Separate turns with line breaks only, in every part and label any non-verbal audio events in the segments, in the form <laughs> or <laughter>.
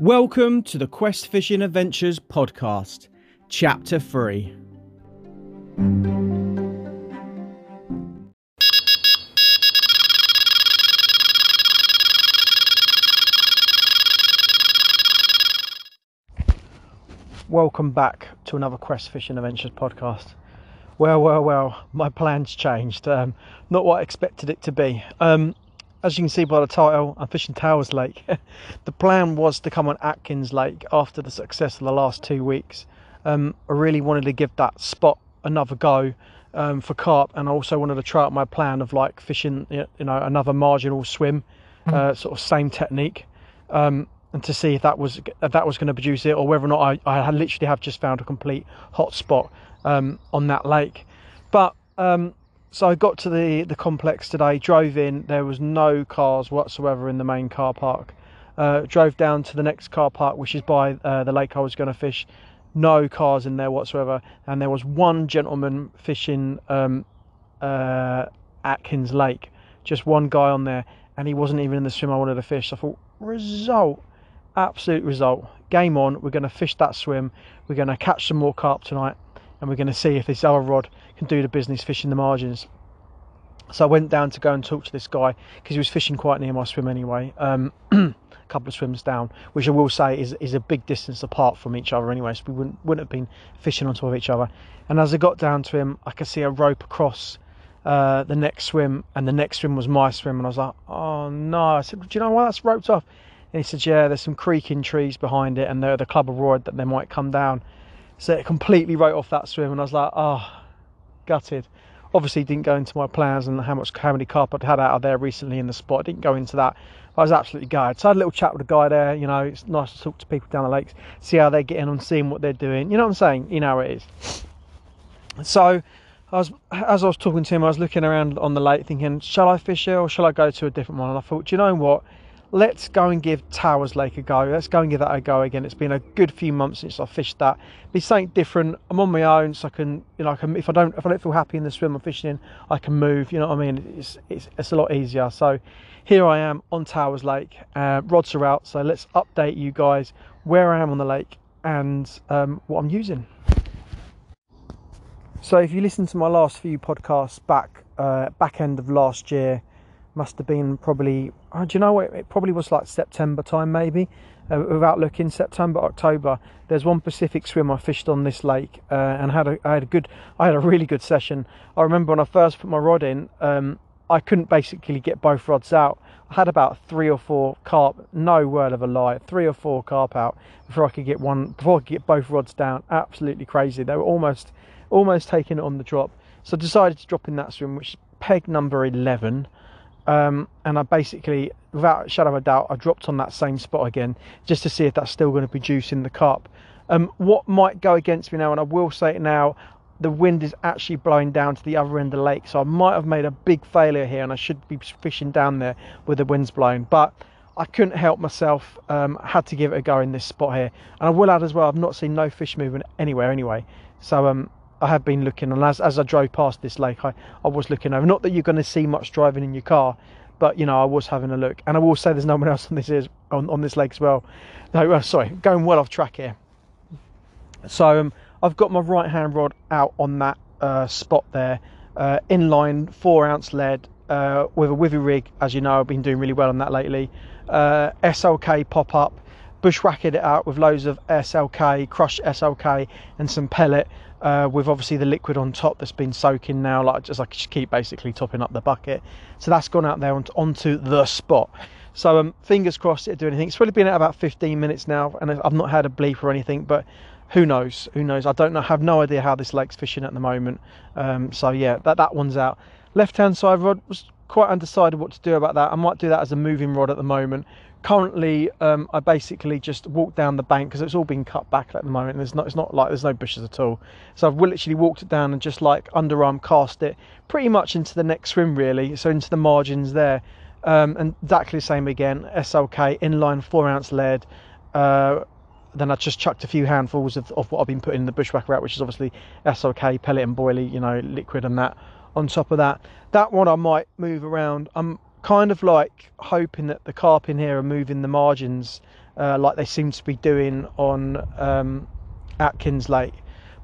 Welcome to the Quest Fishing Adventures podcast, Chapter 3. Welcome back to another Quest Fishing Adventures podcast. Well, well, well, my plans changed. Um, not what I expected it to be. Um, as you can see by the title, I'm fishing Towers Lake. <laughs> the plan was to come on Atkins Lake after the success of the last two weeks. Um, I really wanted to give that spot another go um, for carp, and I also wanted to try out my plan of like fishing, you know, another marginal swim, uh, sort of same technique, um, and to see if that was if that was going to produce it, or whether or not I, I literally have just found a complete hot spot um, on that lake. But um, so I got to the the complex today, drove in. There was no cars whatsoever in the main car park. Uh, drove down to the next car park, which is by uh, the lake I was going to fish. No cars in there whatsoever, and there was one gentleman fishing um, uh, Atkins Lake. Just one guy on there, and he wasn't even in the swim I wanted to fish. So I thought, result, absolute result. Game on. We're going to fish that swim. We're going to catch some more carp tonight, and we're going to see if this other rod can do the business fishing the margins. So I went down to go and talk to this guy because he was fishing quite near my swim anyway, um, a <clears throat> couple of swims down, which I will say is is a big distance apart from each other anyway. So we wouldn't wouldn't have been fishing on top of each other. And as I got down to him, I could see a rope across uh, the next swim, and the next swim was my swim, and I was like, oh no! I said, do you know why that's roped off? And he said, yeah, there's some creaking trees behind it, and they're the club of rod that they might come down. So it completely wrote off that swim, and I was like, oh gutted. Obviously, didn't go into my plans and how much how many carp I'd had out of there recently in the spot. I didn't go into that. I was absolutely gutted. So I had a little chat with the guy there. You know, it's nice to talk to people down the lakes, see how they're getting on, seeing what they're doing. You know what I'm saying? You know how it is. So, I was as I was talking to him, I was looking around on the lake, thinking, shall I fish here or shall I go to a different one? And I thought, you know what? Let's go and give Towers Lake a go. Let's go and give that a go again. It's been a good few months since I fished that. Be something different. I'm on my own, so I can, you know, I can if I don't if I don't feel happy in the swim I'm fishing in, I can move. You know what I mean? It's it's, it's a lot easier. So here I am on Towers Lake. Uh, rods are out, so let's update you guys where I am on the lake and um, what I'm using. So if you listen to my last few podcasts back uh, back end of last year must have been probably oh, do you know what? It probably was like september time maybe uh, without looking september october. There's one pacific swim i fished on this lake uh, and had a, I had a good i had a really good session. I remember when i first put my rod in um, i couldn't basically get both rods out. I had about three or four carp no word of a lie three or four carp out before i could get one before i could get both rods down. Absolutely crazy. They were almost almost taking it on the drop. So i decided to drop in that swim which is peg number 11 um, and I basically, without a shadow of a doubt, I dropped on that same spot again just to see if that's still going to produce in the carp. Um, what might go against me now, and I will say it now, the wind is actually blowing down to the other end of the lake, so I might have made a big failure here, and I should be fishing down there with the winds blowing. But I couldn't help myself. Um, had to give it a go in this spot here, and I will add as well. I've not seen no fish movement anywhere anyway, so um, I have been looking, and as, as I drove past this lake, I, I was looking over. Not that you're going to see much driving in your car, but you know I was having a look. And I will say there's no one else on this is on, on this lake as well. No, uh, sorry, going well off track here. So um, I've got my right hand rod out on that uh, spot there, uh, inline four ounce lead uh, with a Withy rig. As you know, I've been doing really well on that lately. Uh, SLK pop up, bushwhacked it out with loads of SLK, crushed SLK, and some pellet uh, with obviously the liquid on top that's been soaking now, like just like keep basically topping up the bucket. So that's gone out there onto, onto the spot. So um, fingers crossed it'll do anything. It's probably been at about 15 minutes now, and I've not had a bleep or anything, but who knows? Who knows? I don't know. Have no idea how this lake's fishing at the moment. Um, so yeah, that that one's out. Left hand side rod was quite undecided what to do about that. I might do that as a moving rod at the moment currently um, I basically just walked down the bank because it's all been cut back at the moment. There's not, it's not like there's no bushes at all. So I've literally walked it down and just like underarm cast it pretty much into the next swim really, so into the margins there. Um, and exactly the same again, SLK inline four ounce lead. Uh, then I just chucked a few handfuls of, of what I've been putting in the bushwhacker out, which is obviously SLK pellet and boilie, you know, liquid and that. On top of that, that one I might move around. I'm kind of like hoping that the carp in here are moving the margins uh, like they seem to be doing on um, Atkins Lake.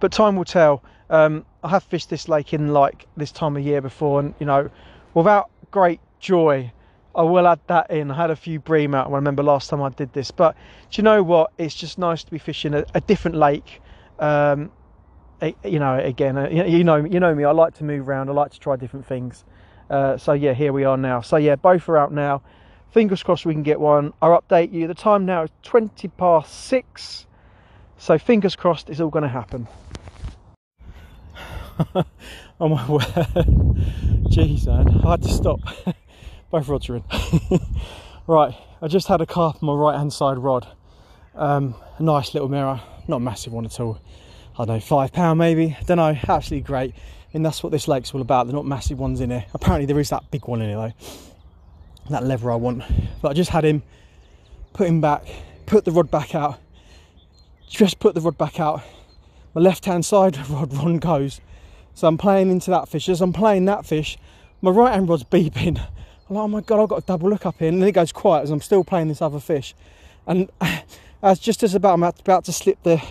But time will tell. Um, I have fished this lake in like this time of year before, and you know, without great joy, I will add that in. I had a few bream out. I remember last time I did this, but do you know what? It's just nice to be fishing a, a different lake. Um, you know, again, uh, you know, you know me. I like to move around. I like to try different things. Uh, so yeah, here we are now. So yeah, both are out now. Fingers crossed we can get one. I'll update you. The time now is 20 past six. So fingers crossed it's all going to happen. <laughs> oh my word. <laughs> Jeez, man. I had to stop. <laughs> Both rods are in. right, I just had a carp on my right hand side rod. Um, nice little mirror, not a massive one at all. I don't know, five pound maybe. Don't know, absolutely great. And that's what this lake's all about. They're not massive ones in here. Apparently there is that big one in here though. That leather I want. But I just had him, put him back, put the rod back out. Just put the rod back out. My left hand side <laughs> rod run goes. So I'm playing into that fish. As I'm playing that fish, my right hand rod's beeping. <laughs> I'm like, oh my god, I've got a double look up here. And then it goes quiet as I'm still playing this other fish. And <laughs> as just as about I'm about to slip the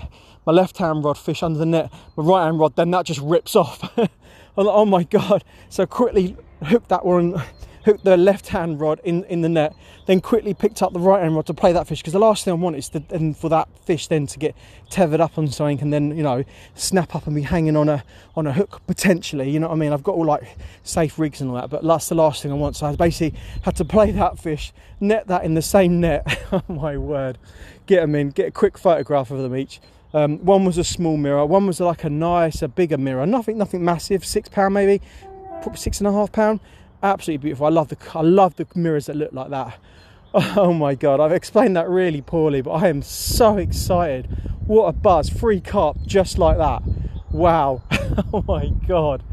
my left hand rod fish under the net, my right hand rod, then that just rips off. Like, <laughs> oh, oh my god. So quickly hook that one <laughs> hooked the left hand rod in, in the net, then quickly picked up the right hand rod to play that fish. Because the last thing I want is to, and for that fish then to get tethered up on something and then, you know, snap up and be hanging on a on a hook potentially. You know what I mean? I've got all like safe rigs and all that, but that's the last thing I want. So I basically had to play that fish, net that in the same net. <laughs> oh my word. Get them in, get a quick photograph of them each. Um, one was a small mirror, one was like a nice, a bigger mirror, nothing, nothing massive, six pound maybe, probably six and a half pound absolutely beautiful. I love the I love the mirrors that look like that. <laughs> Oh my god, I've explained that really poorly, but I am so excited. What a buzz! Free carp just like that. Wow. <laughs> oh my god.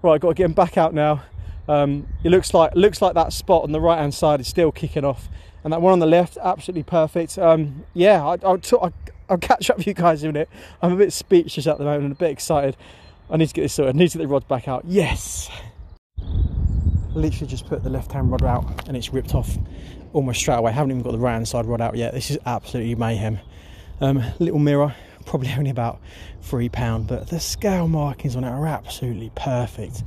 Right, got to get him back out now. Um, it looks like looks like that spot on the right hand side is still kicking off, and that one on the left absolutely perfect. Um, yeah, I, I'll, t- I'll catch up with you guys in a minute. I'm a bit speechless at the moment and a bit excited. I need to get this sorted. I need to get the rods back out. Yes literally just put the left hand rod out and it's ripped off almost straight away. I haven't even got the right hand side rod out yet. This is absolutely mayhem. Um, little mirror, probably only about three pound, but the scale markings on it are absolutely perfect.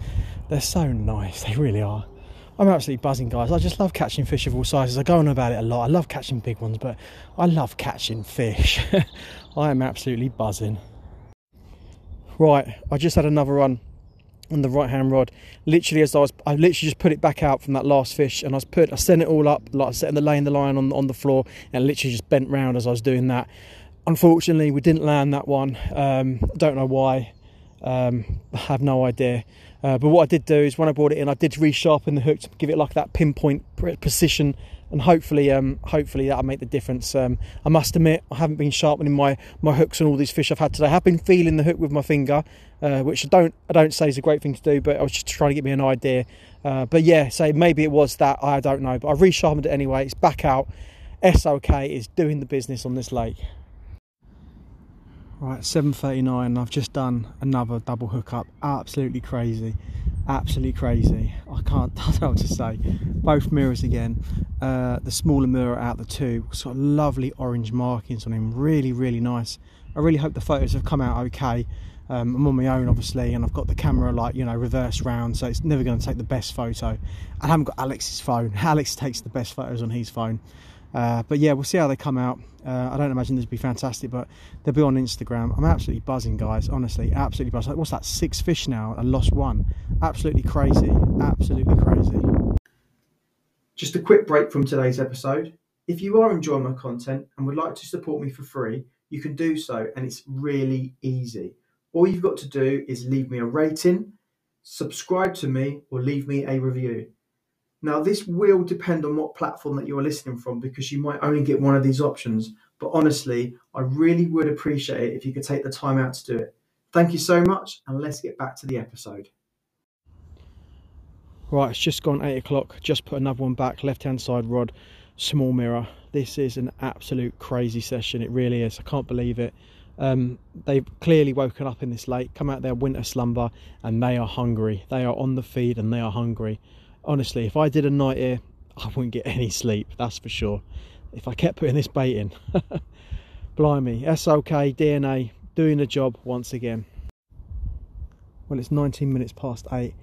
They're so nice, they really are. I'm absolutely buzzing, guys. I just love catching fish of all sizes. I go on about it a lot. I love catching big ones, but I love catching fish. <laughs> I am absolutely buzzing. Right, I just had another run on the right hand rod literally as I was I literally just put it back out from that last fish and I was put I sent it all up like setting the laying the line on on the floor and literally just bent round as I was doing that unfortunately we didn't land that one um, don't know why um, I have no idea. Uh, but what I did do is when I brought it in I did resharpen the hook to give it like that pinpoint precision. And hopefully um, hopefully that'll make the difference. Um, I must admit I haven't been sharpening my my hooks on all these fish I've had today. I have been feeling the hook with my finger uh, which I don't I don't say is a great thing to do but I was just trying to get me an idea. Uh, but yeah so maybe it was that I don't know. But I've resharpened it anyway. It's back out. SLK is doing the business on this lake right 7.39 I've just done another double hookup absolutely crazy absolutely crazy. I can't, <laughs> I don't know what to say. Both mirrors again. Uh, the smaller mirror out the two, sort of lovely orange markings on him. Really, really nice. I really hope the photos have come out okay. Um, I'm on my own, obviously, and I've got the camera like you know reverse round, so it's never going to take the best photo. I haven't got Alex's phone. <laughs> Alex takes the best photos on his phone. Uh, but yeah, we'll see how they come out. Uh, I don't imagine this will be fantastic, but they'll be on Instagram. I'm absolutely buzzing, guys. Honestly, absolutely buzzing. What's that? Six fish now. I lost one. Absolutely crazy. Absolutely crazy. Just a quick break from today's episode. If you are enjoying my content and would like to support me for free, you can do so, and it's really easy. All you've got to do is leave me a rating, subscribe to me, or leave me a review. Now, this will depend on what platform that you're listening from because you might only get one of these options. But honestly, I really would appreciate it if you could take the time out to do it. Thank you so much, and let's get back to the episode. Right, it's just gone eight o'clock. Just put another one back, left hand side rod, small mirror. This is an absolute crazy session. It really is. I can't believe it. Um, they've clearly woken up in this lake, come out of their winter slumber, and they are hungry. They are on the feed and they are hungry honestly, if I did a night here, I wouldn't get any sleep, that's for sure. if I kept putting this bait in. <laughs> Blimey, SLK DNA doing the job once again. Well, it's 19 minutes past 8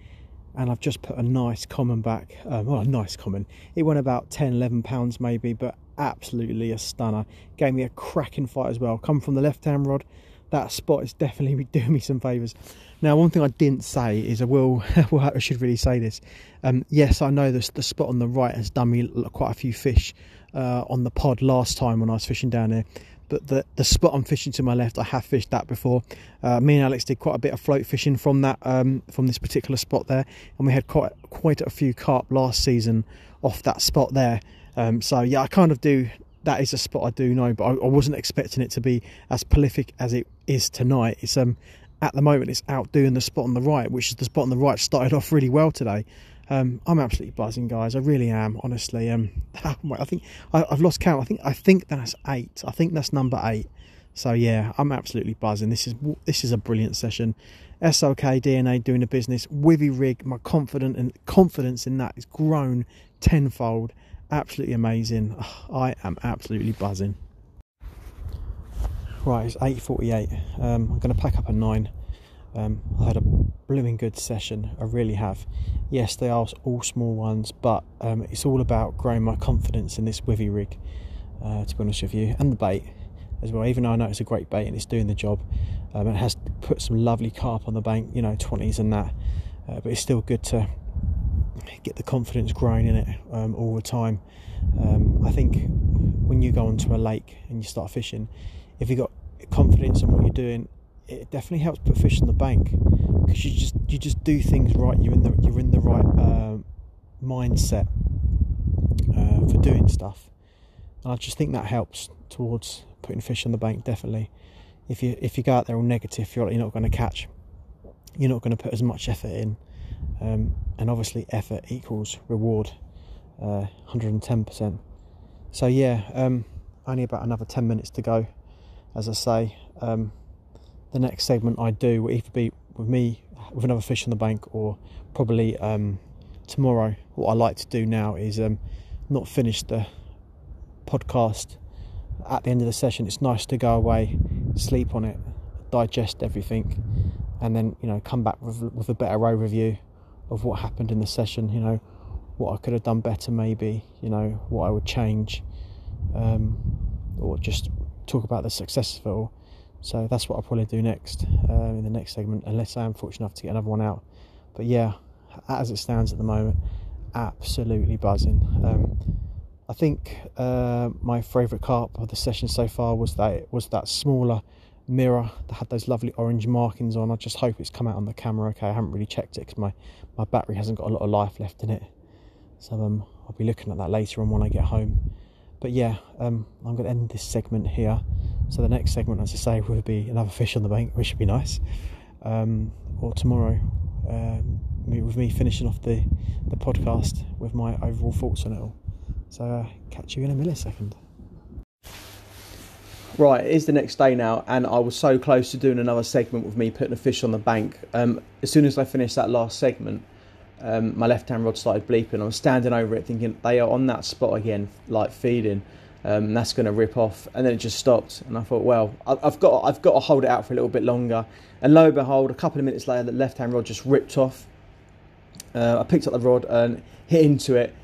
and I've just put a nice common back. Um, well, a nice common. It went about 10, 11 pounds maybe, but absolutely a stunner. Gave me a cracking fight as well. Come from the left hand rod. That spot is definitely <laughs> doing me some favours. Now, one thing I didn't say is I will, <laughs> well, I should really say this. Um, yes, I know this, the spot on the right has done me quite a few fish uh, on the pod last time when I was fishing down there. But the, the spot I'm fishing to my left, I have fished that before. Uh, me and Alex did quite a bit of float fishing from that um, from this particular spot there, and we had quite quite a few carp last season off that spot there. Um, so yeah, I kind of do. That is a spot I do know, but I, I wasn't expecting it to be as prolific as it is tonight. It's um at the moment it's outdoing the spot on the right, which is the spot on the right started <laughs> off really well today. Um, I'm absolutely buzzing, guys. I really am, honestly. Um, <laughs> I think I, have lost count. I think I think that's eight. I think that's number eight. So yeah, I'm absolutely buzzing. This is this is a brilliant session. SLK DNA doing the business. Withy rig. My confident and confidence in that is grown tenfold. Absolutely amazing. <sighs> I am absolutely buzzing. Right, it's 8:48. Um, I'm going to pack up a nine. Um, I had a blooming good session. I really have. Yes, they are all small ones, but um, it's all about growing my confidence in this Withy rig. Uh, to be honest with you, and the bait as well. Even though I know it's a great bait and it's doing the job, um, it has put some lovely carp on the bank. You know, twenties and that. Uh, but it's still good to get the confidence growing in it um, all the time. Um, I think when you go onto a lake and you start fishing, if you've got confidence in what you're doing, it definitely helps put fish on the bank because you just you just do things right. You're in the you're in the right uh, mindset uh, for doing stuff, and I just think that helps towards putting fish on the bank. Definitely, if you if you go out there all negative, you're you're not going to catch. You're not going to put as much effort in, um, and obviously effort equals reward, uh, 110%. So yeah, um, only about another 10 minutes to go. As I say, um, the next segment I do will either be with me with another fish on the bank or probably um, tomorrow. What I like to do now is um, not finish the podcast at the end of the session. It's nice to go away, sleep on it, digest everything, and then you know come back with, with a better overview of what happened in the session. You know what I could have done better, maybe. You know what I would change, um, or just talk about the success of it all. So that's what I'll probably do next um, in the next segment, unless I am fortunate enough to get another one out. But yeah, as it stands at the moment, absolutely buzzing. Um, I think uh, my favourite carp of the session so far was that was that smaller mirror that had those lovely orange markings on. I just hope it's come out on the camera. Okay, I haven't really checked it because my my battery hasn't got a lot of life left in it. So um, I'll be looking at that later on when I get home. But yeah, um, I'm going to end this segment here. So the next segment, as I say, will be another fish on the bank, which should be nice. Um, or tomorrow, um, with me finishing off the, the podcast with my overall thoughts on it all. So uh, catch you in a millisecond. Right, it is the next day now, and I was so close to doing another segment with me putting a fish on the bank. Um, as soon as I finished that last segment, um, my left hand rod started bleeping. I was standing over it thinking they are on that spot again, like feeding. Um, that's going to rip off, and then it just stopped. And I thought, well, I've got I've got to hold it out for a little bit longer. And lo and behold, a couple of minutes later, the left hand rod just ripped off. Uh, I picked up the rod and hit into it.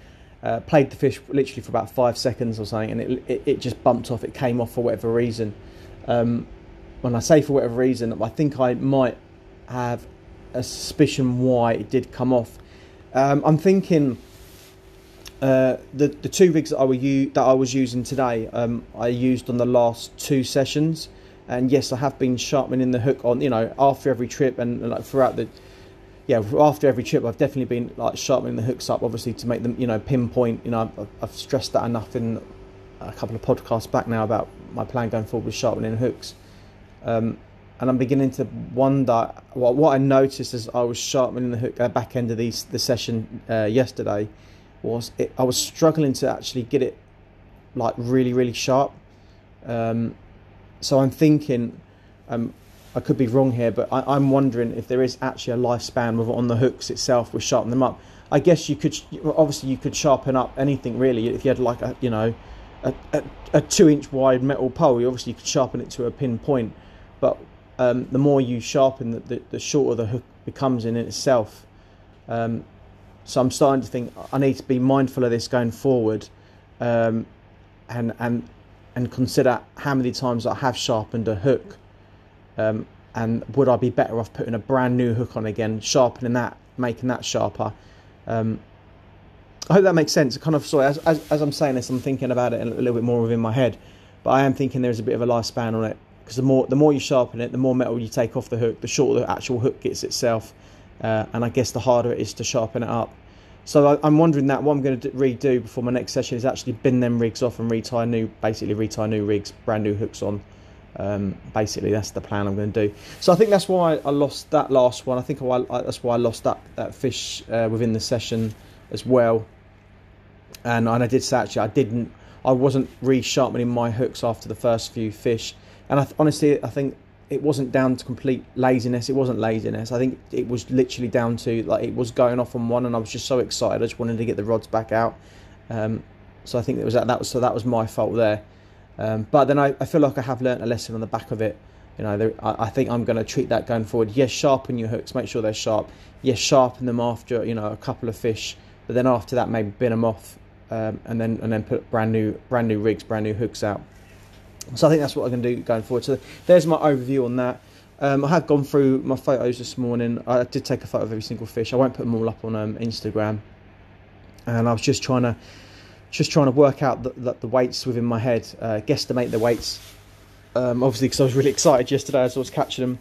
Uh, played the fish literally for about five seconds or something, and it, it, it just bumped off. It came off for whatever reason. Um, when I say for whatever reason, I think I might have a suspicion why it did come off. Um, I'm thinking uh, the the two rigs that I were u- that I was using today, um, I used on the last two sessions, and yes, I have been sharpening the hook on you know after every trip and, and like throughout the yeah after every trip I've definitely been like sharpening the hooks up obviously to make them you know pinpoint you know I've, I've stressed that enough in a couple of podcasts back now about my plan going forward with sharpening hooks. Um, and I'm beginning to wonder. Well, what I noticed as I was sharpening the hook, uh, back end of these the session uh, yesterday, was it, I was struggling to actually get it like really really sharp. Um, so I'm thinking, um, I could be wrong here, but I, am wondering if there is actually a lifespan with on the hooks itself. We sharpen them up. I guess you could obviously you could sharpen up anything really if you had like a you know a, a, a two inch wide metal pole. You obviously could sharpen it to a pinpoint, but um, the more you sharpen, the, the, the, shorter the hook becomes in itself. Um, so I'm starting to think I need to be mindful of this going forward, um, and and and consider how many times I have sharpened a hook, um, and would I be better off putting a brand new hook on again, sharpening that, making that sharper. Um, I hope that makes sense. Kind of sorry, as, as, as I'm saying this, I'm thinking about it a little bit more within my head, but I am thinking there's a bit of a lifespan on it because the more the more you sharpen it, the more metal you take off the hook, the shorter the actual hook gets itself, uh, and I guess the harder it is to sharpen it up. So I, am wondering that what I'm going to redo before my next session is actually bin them rigs off and retie new, basically retie new rigs, brand new hooks on. Um, basically, that's the plan I'm going to do. So I think that's why I lost that last one. I think I, that's why I lost that that fish uh, within the session as well. And, and I did say actually I didn't, I wasn't re-sharpening my hooks after the first few fish. And I, honestly, I think it wasn't down to complete laziness. It wasn't laziness. I think it was literally down to like it was going off on one, and I was just so excited. I just wanted to get the rods back out. Um, so I think it was that, that was so that was my fault there. Um, but then I, I feel like I have learnt a lesson on the back of it. You know, I, I think I'm going to treat that going forward. Yes, sharpen your hooks, make sure they're sharp. Yes, sharpen them after you know a couple of fish, but then after that maybe bin them off, um, and then and then put brand new brand new rigs, brand new hooks out. So I think that's what I'm going to do going forward. So there's my overview on that. Um, I have gone through my photos this morning. I did take a photo of every single fish. I won't put them all up on um, Instagram. And I was just trying to just trying to work out the, the, the weights within my head, uh, guesstimate the weights. Um, obviously, because I was really excited yesterday as I was catching them.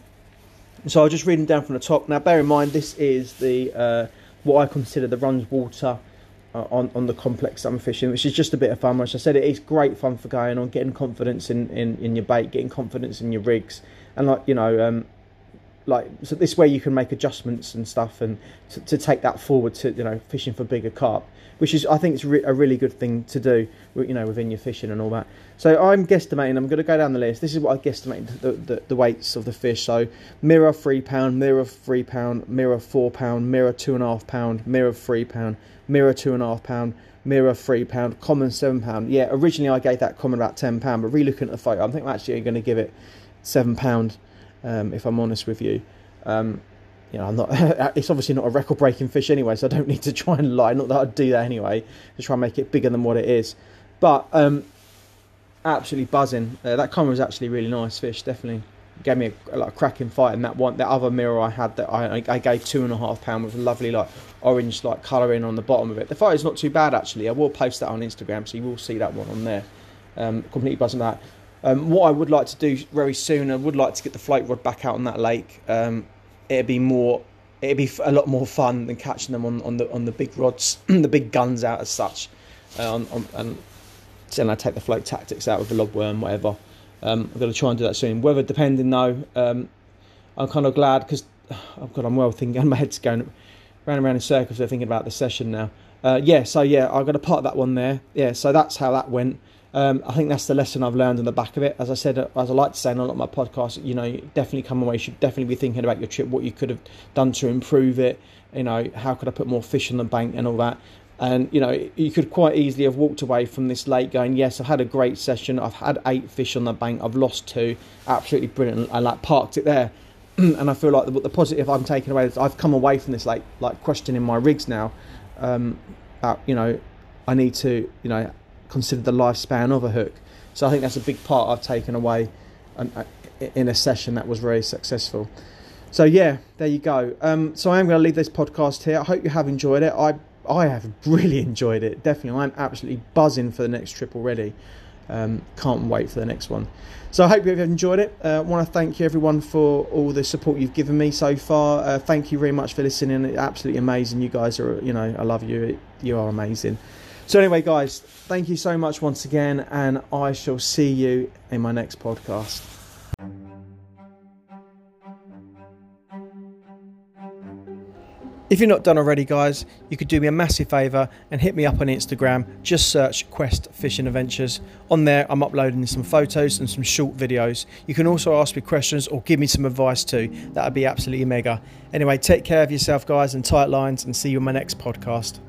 So I'll just read them down from the top. Now, bear in mind, this is the uh, what I consider the runs water uh, on on the complex I'm fishing, which is just a bit of fun. Which I said, it is great fun for going on, getting confidence in, in, in your bait, getting confidence in your rigs, and like you know, um, like so this way you can make adjustments and stuff, and to, to take that forward to you know fishing for bigger carp, which is I think it's re- a really good thing to do, you know, within your fishing and all that. So I'm guesstimating. I'm going to go down the list. This is what I guesstimate the, the, the weights of the fish. So mirror three pound, mirror three pound, mirror four pound, mirror two and a half pound, mirror three pound mirror two and a half pound, mirror three pound, common seven pound. Yeah, originally I gave that common about ten pound, but re-looking at the photo, I think I'm actually going to give it seven pound. Um, if I'm honest with you, um, you know, I'm not. <laughs> it's obviously not a record-breaking fish anyway, so I don't need to <laughs> try and lie. Not that I'd do that anyway, to try and make it bigger than what it is. But um, absolutely buzzing. Uh, that common was actually really nice fish, definitely gave me a, like a cracking fight. And that one, that other mirror I had that I, I gave two and a half pound with a lovely like orange like colouring on the bottom of it. The fight is not too bad actually. I will post that on Instagram, so you will see that one on there. Um, completely buzzing that. Um, what I would like to do very soon, I would like to get the float rod back out on that lake. Um, it'd be more, it'd be a lot more fun than catching them on, on the on the big rods, <clears throat> the big guns out as such. Uh, on, and then I take the float tactics out with the lobworm, whatever. Um, I'm going to try and do that soon. Weather depending though, um, I'm kind of glad because <sighs> oh God, I'm well thinking. <laughs> My head's going round and round in circles. They're thinking about the session now. Uh, yeah, so yeah, I'm going to part that one there. Yeah, so that's how that went. Um, I think that's the lesson I've learned in the back of it. As I said, as I like to say in a lot of my podcasts, you know, definitely come away. You should definitely be thinking about your trip, what you could have done to improve it. You know, how could I put more fish on the bank and all that. And you know, you could quite easily have walked away from this lake going, "Yes, I've had a great session. I've had eight fish on the bank. I've lost two. Absolutely brilliant." I like parked it there. <clears throat> and I feel like the, the, positive I'm taking away is I've come away from this lake like questioning my rigs now. Um, about, you know, I need to you know consider the lifespan of a hook. So I think that's a big part I've taken away uh, in a session that was very successful. So yeah, there you go. Um, so I am going to leave this podcast here. I hope you have enjoyed it. I I have really enjoyed it. Definitely, I'm absolutely buzzing for the next trip already. Um, can't wait for the next one. So I hope you've enjoyed it. I uh, want to thank you everyone for all the support you've given me so far. Uh, thank you very much for listening. It's absolutely amazing. You guys are, you know, I love you. You are amazing. So anyway, guys, thank you so much once again, and I shall see you in my next podcast. If you're not done already, guys, you could do me a massive favour and hit me up on Instagram. Just search Quest Fishing Adventures. On there, I'm uploading some photos and some short videos. You can also ask me questions or give me some advice too. That would be absolutely mega. Anyway, take care of yourself, guys, and tight lines, and see you on my next podcast.